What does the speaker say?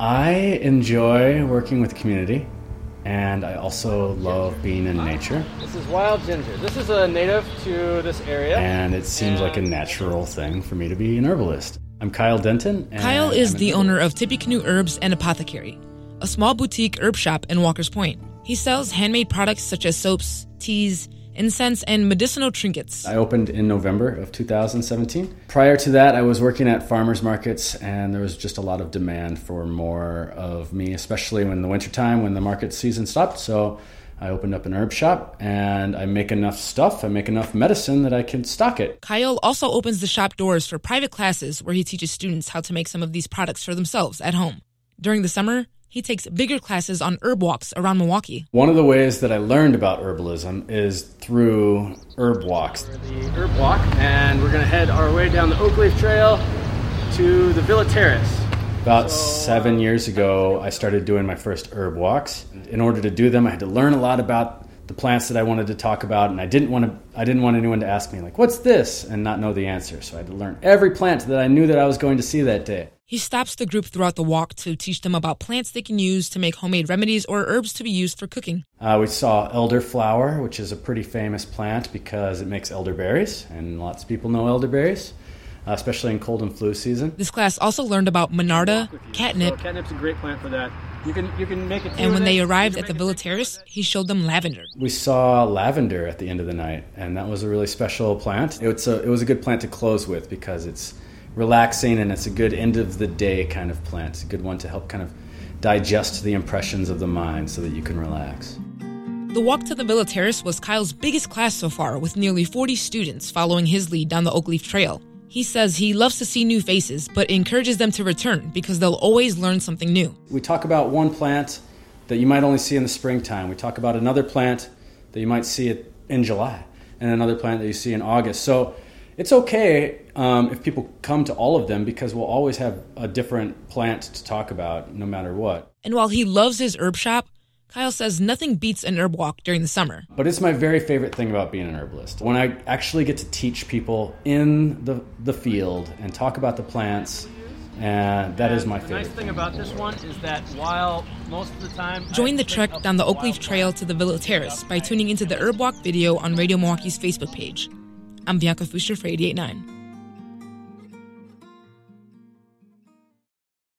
I enjoy working with the community, and I also love being in nature. This is wild ginger. This is a native to this area. And it seems like a natural thing for me to be an herbalist. I'm Kyle Denton. Kyle is the owner of Tippecanoe Herbs and Apothecary, a small boutique herb shop in Walker's Point. He sells handmade products such as soaps, teas, incense, and medicinal trinkets. I opened in November of 2017. Prior to that, I was working at farmers markets, and there was just a lot of demand for more of me, especially when the wintertime, when the market season stopped. So I opened up an herb shop and I make enough stuff, I make enough medicine that I can stock it. Kyle also opens the shop doors for private classes where he teaches students how to make some of these products for themselves at home. During the summer, he takes bigger classes on herb walks around Milwaukee. One of the ways that I learned about herbalism is through herb walks. The herb walk, and we're going to head our way down the Oakleaf Trail to the Villa Terrace. About seven years ago, I started doing my first herb walks. In order to do them, I had to learn a lot about the plants that I wanted to talk about, and I didn't want to. I didn't want anyone to ask me like, "What's this?" and not know the answer. So I had to learn every plant that I knew that I was going to see that day. He stops the group throughout the walk to teach them about plants they can use to make homemade remedies or herbs to be used for cooking. Uh, we saw elderflower, which is a pretty famous plant because it makes elderberries, and lots of people know elderberries uh, especially in cold and flu season. This class also learned about Monarda, catnip. So catnip's a great plant for that. You can you can make it. And when they arrived at the Villa Terrace, he showed them lavender. We saw lavender at the end of the night, and that was a really special plant. It was a, it was a good plant to close with because it's relaxing and it's a good end of the day kind of plant. It's a good one to help kind of digest the impressions of the mind so that you can relax. The walk to the Villa Terrace was Kyle's biggest class so far, with nearly 40 students following his lead down the Oakleaf Trail. He says he loves to see new faces, but encourages them to return because they'll always learn something new. We talk about one plant that you might only see in the springtime. We talk about another plant that you might see it in July, and another plant that you see in August. So it's okay um, if people come to all of them because we'll always have a different plant to talk about no matter what. And while he loves his herb shop, Kyle says nothing beats an herb walk during the summer. But it's my very favorite thing about being an herbalist. When I actually get to teach people in the, the field and talk about the plants, and that is my favorite. The nice thing about this one is that while most of the time. Join the trek down the Oakleaf Trail to the Villa Terrace by tuning into the Herb Walk video on Radio Milwaukee's Facebook page. I'm Bianca Fuscher for 889.